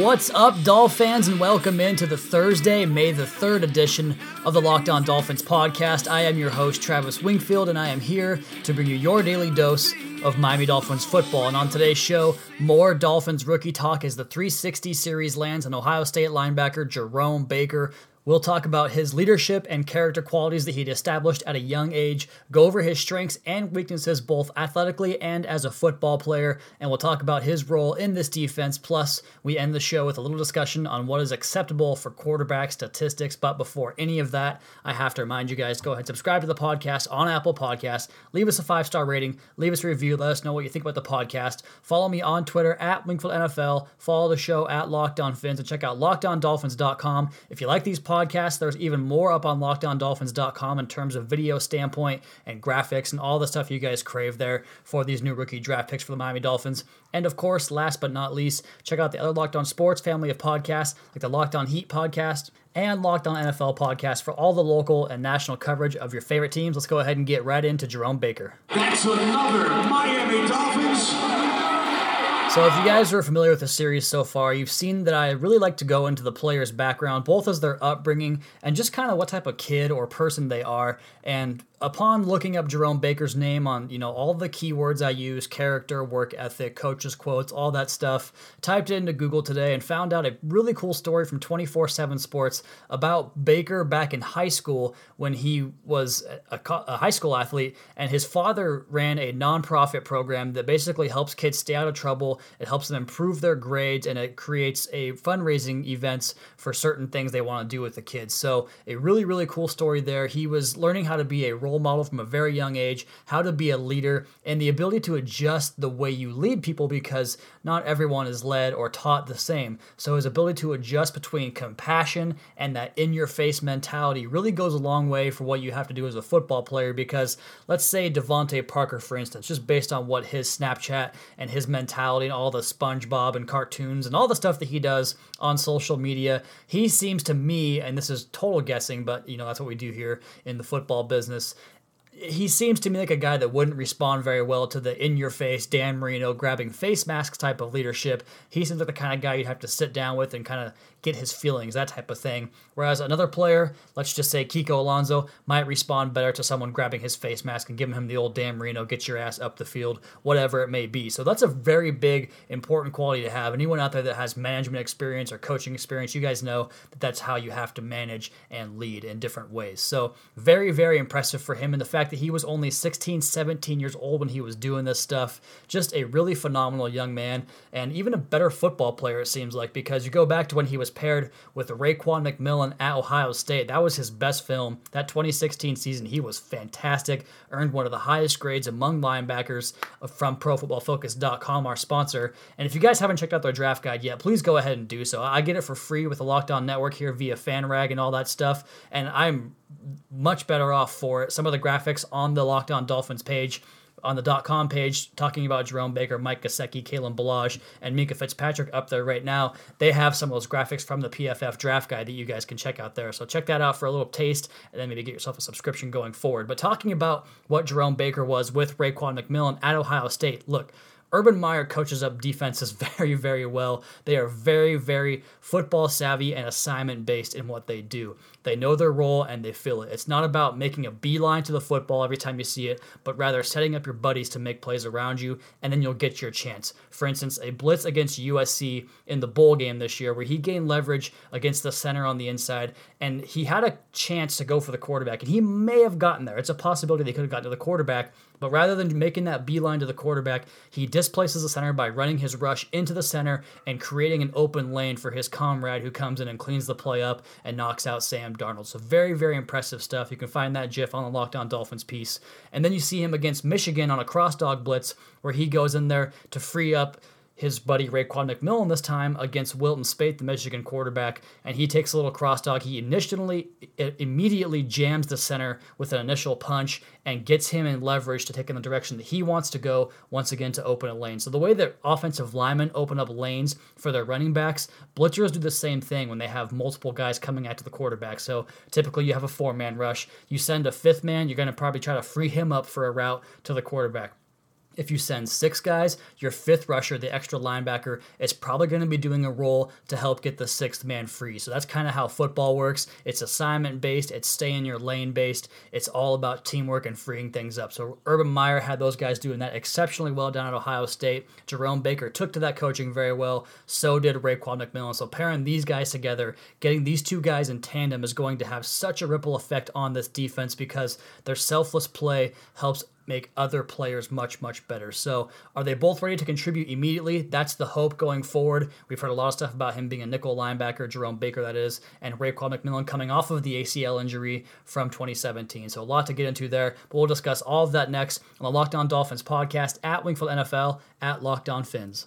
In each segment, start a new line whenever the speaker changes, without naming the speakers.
What's up, Doll fans, and welcome into the Thursday, May the 3rd edition of the Locked On Dolphins podcast. I am your host, Travis Wingfield, and I am here to bring you your daily dose of Miami Dolphins football. And on today's show, more Dolphins rookie talk as the 360 series lands on Ohio State linebacker Jerome Baker. We'll talk about his leadership and character qualities that he'd established at a young age, go over his strengths and weaknesses both athletically and as a football player, and we'll talk about his role in this defense. Plus, we end the show with a little discussion on what is acceptable for quarterback statistics. But before any of that, I have to remind you guys go ahead and subscribe to the podcast on Apple Podcasts, leave us a five star rating, leave us a review, let us know what you think about the podcast. Follow me on Twitter at Wingfield NFL, follow the show at Locked On Fins, and check out LockedOnDolphins.com. If you like these podcast. There's even more up on lockedondolphins.com in terms of video standpoint and graphics and all the stuff you guys crave there for these new rookie draft picks for the Miami Dolphins. And of course, last but not least, check out the other Locked On Sports family of podcasts, like the Locked On Heat podcast and Locked On NFL podcast for all the local and national coverage of your favorite teams. Let's go ahead and get right into Jerome Baker.
That's another Miami Dolphins.
So, if you guys are familiar with the series so far, you've seen that I really like to go into the player's background, both as their upbringing and just kind of what type of kid or person they are. And upon looking up Jerome Baker's name on, you know, all the keywords I use, character, work ethic, coaches quotes, all that stuff, typed it into Google today and found out a really cool story from 24/7 Sports about Baker back in high school when he was a, a high school athlete and his father ran a nonprofit program that basically helps kids stay out of trouble, it helps them improve their grades and it creates a fundraising events for certain things they want to do with the kids. So, a really really cool story there. He was learning how to be a role model from a very young age, how to be a leader, and the ability to adjust the way you lead people because not everyone is led or taught the same. So his ability to adjust between compassion and that in your face mentality really goes a long way for what you have to do as a football player because let's say DeVante Parker, for instance, just based on what his Snapchat and his mentality and all the SpongeBob and cartoons and all the stuff that he does on social media, he seems to me, and this is total guessing, but you know, that's what we do here in the football business he seems to me like a guy that wouldn't respond very well to the in your face Dan Marino grabbing face masks type of leadership. He seems like the kind of guy you'd have to sit down with and kind of get his feelings, that type of thing. Whereas another player, let's just say Kiko Alonso, might respond better to someone grabbing his face mask and giving him the old Dan Marino, get your ass up the field, whatever it may be. So that's a very big, important quality to have. Anyone out there that has management experience or coaching experience, you guys know that that's how you have to manage and lead in different ways. So very, very impressive for him. And the fact that he was only 16, 17 years old when he was doing this stuff, just a really phenomenal young man and even a better football player, it seems like, because you go back to when he was was paired with Raekwon McMillan at Ohio State. That was his best film. That 2016 season, he was fantastic, earned one of the highest grades among linebackers from ProFootballFocus.com, our sponsor. And if you guys haven't checked out their draft guide yet, please go ahead and do so. I get it for free with the Locked On Network here via FanRag and all that stuff. And I'm much better off for it. Some of the graphics on the Locked On Dolphins page on the dot .com page talking about Jerome Baker, Mike Gesicki, Kalen Ballage, and Minkah Fitzpatrick up there right now. They have some of those graphics from the PFF draft guide that you guys can check out there. So check that out for a little taste, and then maybe get yourself a subscription going forward. But talking about what Jerome Baker was with Raekwon McMillan at Ohio State, look, Urban Meyer coaches up defenses very, very well. They are very, very football savvy and assignment based in what they do. They know their role and they feel it. It's not about making a beeline to the football every time you see it, but rather setting up your buddies to make plays around you, and then you'll get your chance. For instance, a blitz against USC in the bowl game this year, where he gained leverage against the center on the inside, and he had a chance to go for the quarterback, and he may have gotten there. It's a possibility they could have gotten to the quarterback, but rather than making that beeline to the quarterback, he displaces the center by running his rush into the center and creating an open lane for his comrade who comes in and cleans the play up and knocks out Sam Darnold. So very, very impressive stuff. You can find that GIF on the Locked On Dolphins piece. And then you see him against Michigan on a cross dog blitz where he goes in there to free up his buddy Raekwon McMillan this time against Wilton Speight, the Michigan quarterback, and he takes a little cross dog. He initially immediately jams the center with an initial punch and gets him in leverage to take in the direction that he wants to go once again to open a lane. So the way that offensive linemen open up lanes for their running backs, blitzers do the same thing when they have multiple guys coming at the quarterback. So typically you have a four-man rush. You send a fifth man, you're going to probably try to free him up for a route to the quarterback. If you send six guys, your fifth rusher, the extra linebacker, is probably going to be doing a role to help get the sixth man free. So that's kind of how football works. It's assignment based, it's stay in your lane based. It's all about teamwork and freeing things up. So Urban Meyer had those guys doing that exceptionally well down at Ohio State. Jerome Baker took to that coaching very well. So did Raekwon McMillan. So pairing these guys together, getting these two guys in tandem is going to have such a ripple effect on this defense because their selfless play helps make other players much, much better. So, are they both ready to contribute immediately? That's the hope going forward. We've heard a lot of stuff about him being a nickel linebacker, Jerome Baker, that is, and Raekwon McMillan coming off of the ACL injury from 2017. So, a lot to get into there, but we'll discuss all of that next on the Locked On Dolphins podcast at Wingfield NFL at Locked On Fins.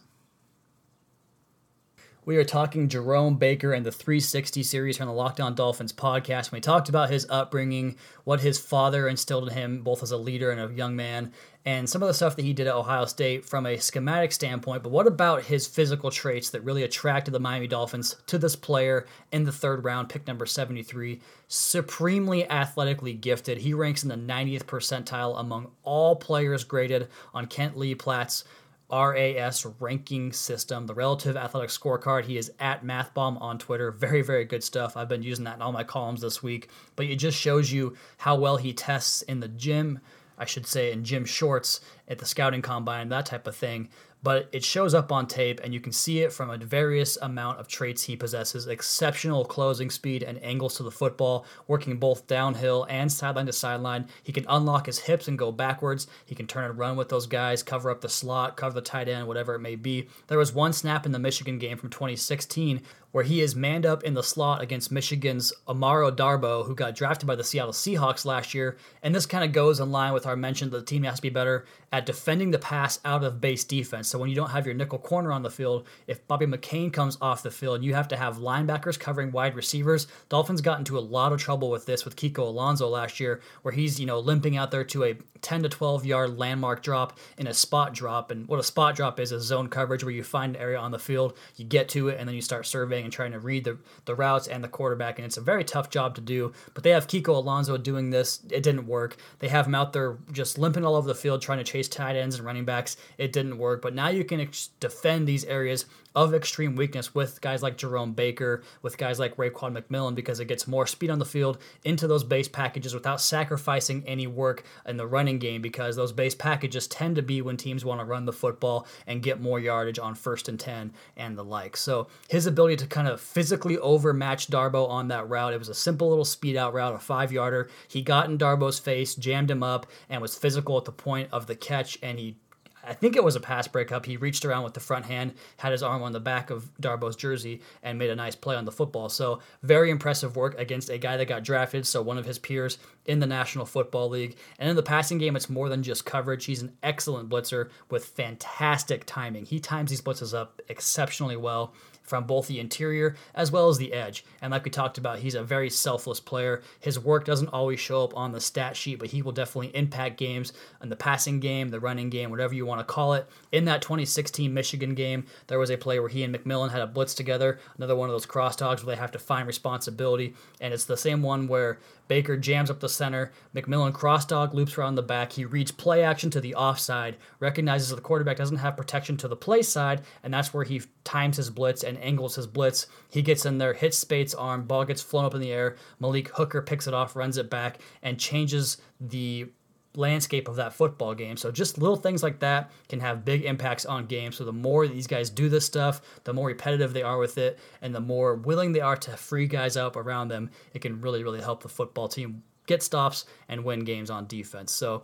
We are talking Jerome Baker and the 360 series here on the Locked On Dolphins podcast. We talked about his upbringing, what his father instilled in him, both as a leader and a young man, and some of the stuff that he did at Ohio State from a schematic standpoint. But what about his physical traits that really attracted the Miami Dolphins to this player in the third round, pick number 73? Supremely athletically gifted. He ranks in the 90th percentile among all players graded on Kent Lee Platt's RAS ranking system, the relative athletic scorecard. He is at MathBomb on Twitter. Very, very good stuff. I've been using that in all my columns this week. But it just shows you how well he tests in the gym, I should say, in gym shorts at the scouting combine, that type of thing but it shows up on tape and you can see it from a various amount of traits he possesses. Exceptional closing speed and angles to the football working both downhill and sideline to sideline. He can unlock his hips and go backwards. He can turn and run with those guys cover up the slot cover the tight end whatever it may be. There was one snap in the michigan game from 2016 where he is manned up in the slot against Michigan's Amara Darboh, who got drafted by the Seattle Seahawks last year. And this kind of goes in line with our mention that the team has to be better at defending the pass out of base defense. So when you don't have your nickel corner on the field, if Bobby McCain comes off the field, you have to have linebackers covering wide receivers. Dolphins got into a lot of trouble with this with Kiko Alonso last year, where he's, you know, limping out there to a 10 to 12 yard landmark drop in a spot drop. And what a spot drop is is zone coverage where you find an area on the field, you get to it, and then you start surveying and trying to read the, the routes and the quarterback. And it's a very tough job to do. But they have Kiko Alonso doing this. It didn't work. They have him out there just limping all over the field trying to chase tight ends and running backs. It didn't work. But now you can ex- defend these areas of extreme weakness with guys like Jerome Baker, with guys like Raekwon McMillan, because it gets more speed on the field into those base packages without sacrificing any work in the running game, because those base packages tend to be when teams want to run the football and get more yardage on first and 10 and the like. So his ability to kind of physically overmatch Darboh on that route, it was a simple little speed out route, a five yarder. He got in Darboh's face, jammed him up, and was physical at the point of the catch, and he I think it was a pass breakup. He reached around with the front hand, had his arm on the back of Darboh's jersey, and made a nice play on the football. So, very impressive work against a guy that got drafted. So, one of his peers in the National Football League. And in the passing game, it's more than just coverage. He's an excellent blitzer with fantastic timing. He times these blitzes up exceptionally well from both the interior as well as the edge. And like we talked about, he's a very selfless player. His work doesn't always show up on the stat sheet, but he will definitely impact games in the passing game, the running game, whatever you want to call it. In that 2016 Michigan game, there was a play where he and McMillan had a blitz together, another one of those cross dogs where they have to find responsibility. And it's the same one where Baker jams up the center. McMillan crossdog loops around the back. He reads play action to the offside, recognizes the quarterback doesn't have protection to the play side, and that's where he times his blitz and angles his blitz. He gets in there, hits Speight's arm, ball gets flown up in the air. Malik Hooker picks it off, runs it back, and changes the landscape of that football game. So just little things like that can have big impacts on games. So the more these guys do this stuff, the more repetitive they are with it, and the more willing they are to free guys up around them, it can really, really help the football team get stops and win games on defense. So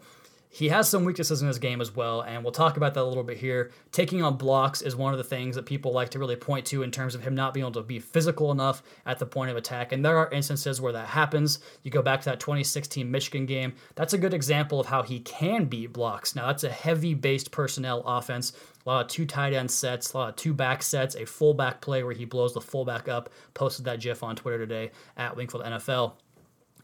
he has some weaknesses in his game as well, and we'll talk about that a little bit here. Taking on blocks is one of the things that people like to really point to in terms of him not being able to be physical enough at the point of attack. And there are instances where that happens. You go back to that 2016 Michigan game. That's a good example of how he can beat blocks. Now, that's a heavy based personnel offense. A lot of two tight end sets, a lot of two back sets, a fullback play where he blows the fullback up. Posted that GIF on Twitter today at Wingfield NFL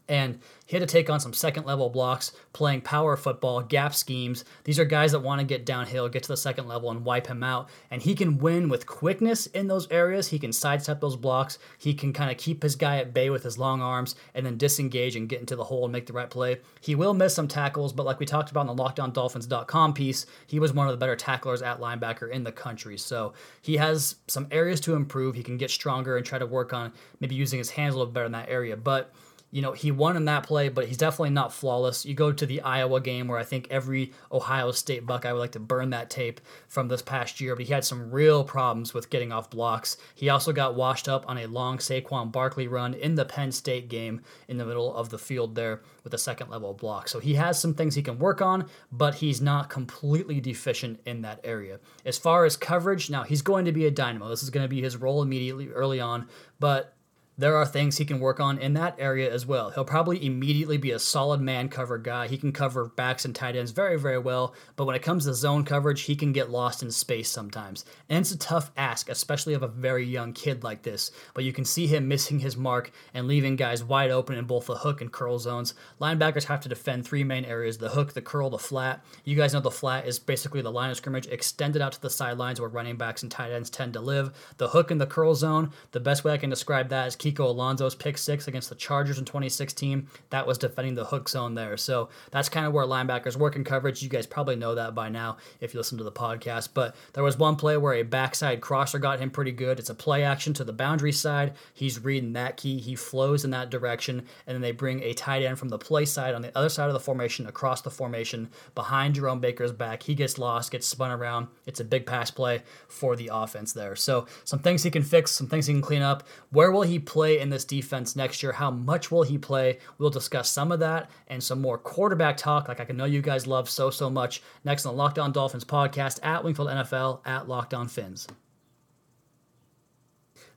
and he had to take on some second level blocks, playing power football, gap schemes. These are guys that want to get downhill, get to the second level, and wipe him out. And he can win with quickness in those areas. He can sidestep those blocks. He can kind of keep his guy at bay with his long arms and then disengage and get into the hole and make the right play. He will miss some tackles, but like we talked about in the LockedOnDolphins.com piece, he was one of the better tacklers at linebacker in the country. So he has some areas to improve. He can get stronger and try to work on maybe using his hands a little better in that area. But you know, he won in that play, but he's definitely not flawless. You go to the Iowa game where I think every Ohio State Buckeye would like to burn that tape from this past year, but he had some real problems with getting off blocks. He also got washed up on a long Saquon Barkley run in the Penn State game in the middle of the field there with a second level block. So he has some things he can work on, but he's not completely deficient in that area. As far as coverage, now he's going to be a dynamo. This is going to be his role immediately early on, but there are things he can work on in that area as well. He'll probably immediately be a solid man cover guy. He can cover backs and tight ends very, very well, but when it comes to zone coverage, he can get lost in space sometimes. And it's a tough ask, especially of a very young kid like this, but you can see him missing his mark and leaving guys wide open in both the hook and curl zones. Linebackers have to defend three main areas the hook, the curl, the flat. You guys know the flat is basically the line of scrimmage extended out to the sidelines where running backs and tight ends tend to live. The hook and the curl zone, the best way I can describe that is Kiko Alonso's pick six against the Chargers in 2016. That was defending the hook zone there. So that's kind of where linebackers work in coverage. You guys probably know that by now if you listen to the podcast. But there was one play where a backside crosser got him pretty good. It's a play action to the boundary side. He's reading that key. He flows in that direction. And then they bring a tight end from the play side on the other side of the formation across the formation behind Jerome Baker's back. He gets lost, gets spun around. It's a big pass play for the offense there. So some things he can fix, some things he can clean up. Where will he play in this defense next year. How much will he play? We'll discuss some of that and some more quarterback talk, like I can know you guys love so, so much. Next on the Locked On Dolphins podcast at Wingfield NFL at Locked On Fins.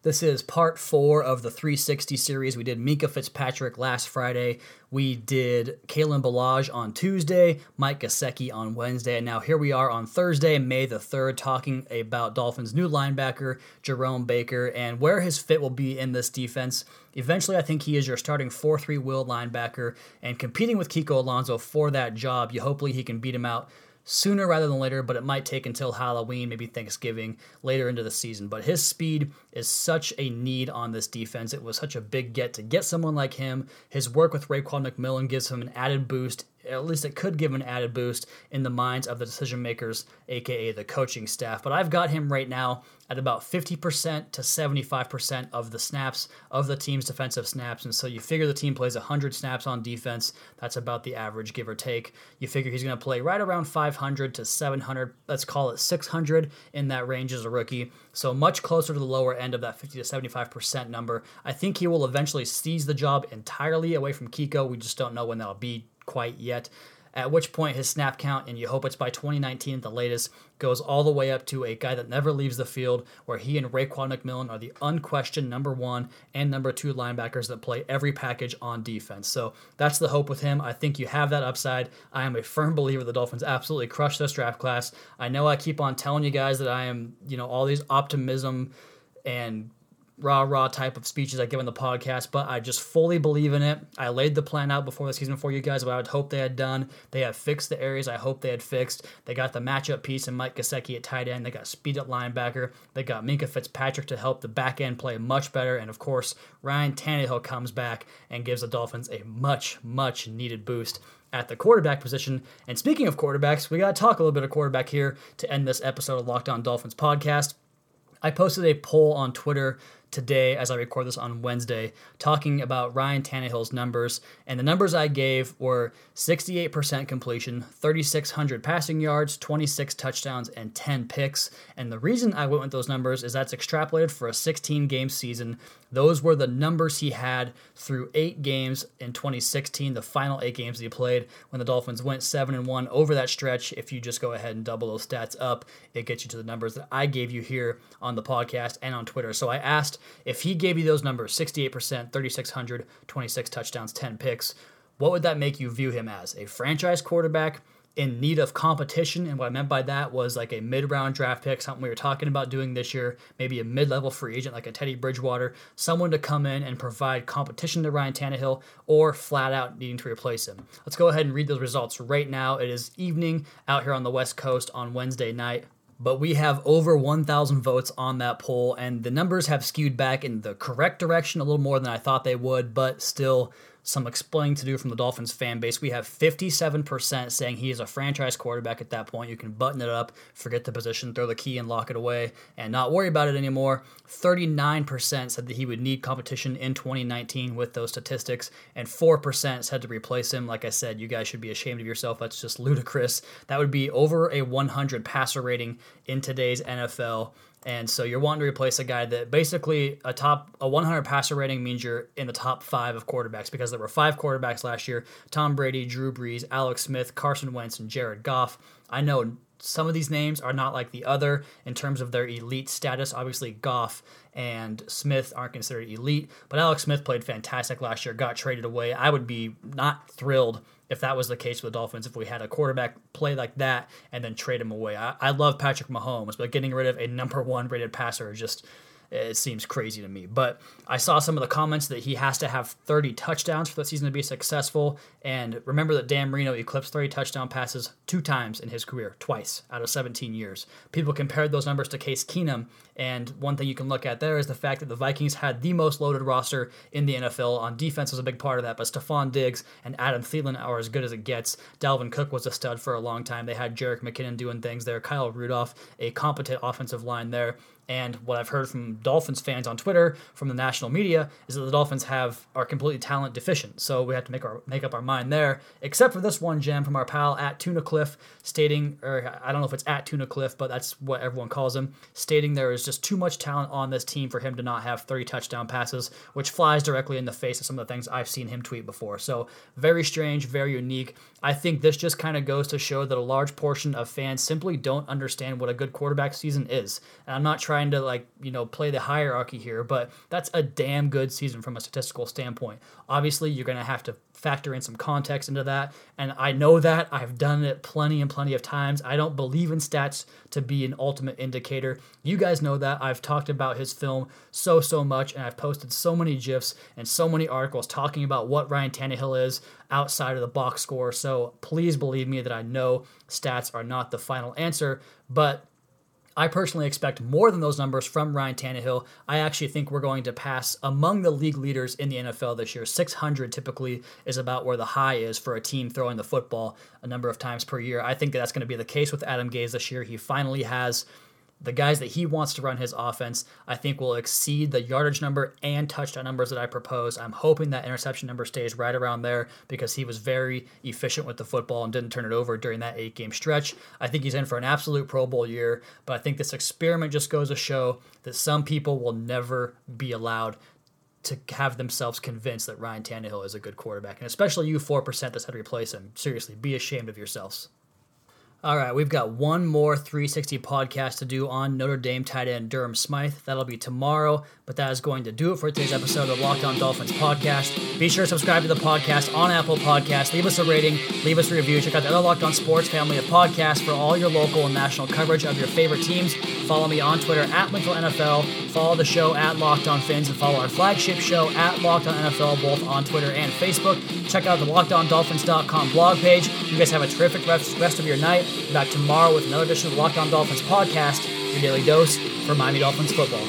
This is part four of the 360 series. We did Minkah Fitzpatrick last Friday. We did Kalen Ballage on Tuesday, Mike Gesicki on Wednesday, and now here we are on Thursday, May the 3rd, talking about Dolphins' new linebacker, Jerome Baker, and where his fit will be in this defense. Eventually, I think he is your starting 4 3 will linebacker and competing with Kiko Alonso for that job. You hopefully he can beat him out sooner rather than later, but it might take until Halloween, maybe Thanksgiving, later into the season. But his speed is such a need on this defense. It was such a big get to get someone like him. His work with Raekwon McMillan gives him an added boost at least it could give an added boost in the minds of the decision makers, aka the coaching staff. But I've got him right now at about 50% to 75% of the snaps of the team's defensive snaps. And so you figure the team plays 100 snaps on defense. That's about the average, give or take. You figure he's going to play right around 500 to 700, let's call it 600 in that range as a rookie. So much closer to the lower end of that 50 to 75% number. I think he will eventually seize the job entirely away from Kiko. We just don't know when that'll be quite yet. At which point his snap count, and you hope it's by 2019 at the latest, goes all the way up to a guy that never leaves the field, where he and Raekwon McMillan are the unquestioned number one and number two linebackers that play every package on defense. So that's the hope with him. I think you have that upside. I am a firm believer the Dolphins absolutely crush this draft class. I know I keep on telling you guys that I am, you know, all these optimism and rah rah type of speeches I give on the podcast, but I just fully believe in it. I laid the plan out before the season for you guys, what I would hope they had done. They have fixed the areas I hope they had fixed. They got the matchup piece and Mike Gesicki at tight end. They got speed at linebacker. They got Minkah Fitzpatrick to help the back end play much better. And of course, Ryan Tannehill comes back and gives the Dolphins a much, much needed boost at the quarterback position. And speaking of quarterbacks, we got to talk a little bit of quarterback here to end this episode of Locked On Dolphins podcast. I posted a poll on Twitter today as I record this on Wednesday, talking about Ryan Tannehill's numbers. And the numbers I gave were 68% completion, 3,600 passing yards, 26 touchdowns, and 10 picks. And the reason I went with those numbers is that's extrapolated for a 16 game season. Those were the numbers he had through eight games in 2016, the final eight games he played when the Dolphins went 7 and 1 over that stretch. If you just go ahead and double those stats up, it gets you to the numbers that I gave you here on the podcast and on Twitter. So I asked if he gave you those numbers 68%, 3,600, 26 touchdowns, 10 picks, what would that make you view him as? A franchise quarterback? in need of competition. And what I meant by that was like a mid round draft pick, something we were talking about doing this year, maybe a mid level free agent like a Teddy Bridgewater, someone to come in and provide competition to Ryan Tannehill, or flat out needing to replace him. Let's go ahead and read those results right now. It is evening out here on the West Coast on Wednesday night but we have over 1,000 votes on that poll, and the numbers have skewed back in the correct direction a little more than I thought they would, but still some explaining to do from the Dolphins fan base. We have 57% saying he is a franchise quarterback at that point. You can button it up, forget the position, throw the key and lock it away, and not worry about it anymore. 39% said that he would need competition in 2019 with those statistics, and 4% said to replace him. Like I said, you guys should be ashamed of yourself. That's just ludicrous. That would be over a 100 passer rating in today's NFL. And so you're wanting to replace a guy that basically a top a 100 passer rating means you're in the top five of quarterbacks because there were five quarterbacks last year: Tom Brady, Drew Brees, Alex Smith, Carson Wentz, and Jared Goff. I know some of these names are not like the other in terms of their elite status. Obviously, Goff and Smith aren't considered elite, but Alex Smith played fantastic last year, got traded away. I would be not thrilled if that was the case with the Dolphins, if we had a quarterback play like that and then trade him away. I, I love Patrick Mahomes, but getting rid of a number one rated passer is just it seems crazy to me. But I saw some of the comments that he has to have 30 touchdowns for the season to be successful. And remember that Dan Marino eclipsed 30 touchdown passes two times in his career, twice out of 17 years. People compared those numbers to Case Keenum. And one thing you can look at there is the fact that the Vikings had the most loaded roster in the NFL. On defense was a big part of that, but Stefon Diggs and Adam Thielen are as good as it gets. Dalvin Cook was a stud for a long time. They had Jerick McKinnon doing things there. Kyle Rudolph, a competent offensive line there. And what I've heard from Dolphins fans on Twitter, from the national media, is that the Dolphins have are completely talent deficient. So we have to make our make up our mind there. Except for this one gem from our pal at Tuna Cliff, stating, or I don't know if it's at Tuna Cliff, but that's what everyone calls him, stating there is just too much talent on this team for him to not have 30 touchdown passes, which flies directly in the face of some of the things I've seen him tweet before. So very strange, very unique. I think this just kind of goes to show that a large portion of fans simply don't understand what a good quarterback season is. And I'm not trying to like, you know, play the hierarchy here, but that's a damn good season from a statistical standpoint. Obviously, you're to have to factor in some context into that. And I know that I've done it plenty and plenty of times. I don't believe in stats to be an ultimate indicator. You guys know that. I've talked about his film so, so much, and I've posted so many GIFs and so many articles talking about what Ryan Tannehill is outside of the box score. So please believe me that I know stats are not the final answer, but I personally expect more than those numbers from Ryan Tannehill. I actually think we're going to pass among the league leaders in the NFL this year. 600 typically is about where the high is for a team throwing the football a number of times per year. I think that's going to be the case with Adam Gase this year. He finally has the guys that he wants to run his offense, I think will exceed the yardage number and touchdown numbers that I propose. I'm hoping that interception number stays right around there because he was very efficient with the football and didn't turn it over during that eight game stretch. I think he's in for an absolute Pro Bowl year, but I think this experiment just goes to show that some people will never be allowed to have themselves convinced that Ryan Tannehill is a good quarterback, and especially you 4% that's had to replace him. Seriously, be ashamed of yourselves. All right, we've got one more 360 podcast to do on Notre Dame tight end Durham Smythe. That'll be tomorrow, but that is going to do it for today's episode of the Locked On Dolphins podcast. Be sure to subscribe to the podcast on Apple Podcasts. Leave us a rating, leave us a review. Check out the other Locked On Sports family of podcasts for all your local and national coverage of your favorite teams. Follow me on Twitter at Wingfield NFL. Follow the show at Locked On Fins and follow our flagship show at Locked On NFL both on Twitter and Facebook. Check out the LockedOnDolphins.com blog page. You guys have a terrific rest of your night. Back tomorrow with another edition of the Locked On Dolphins podcast, your daily dose for Miami Dolphins football.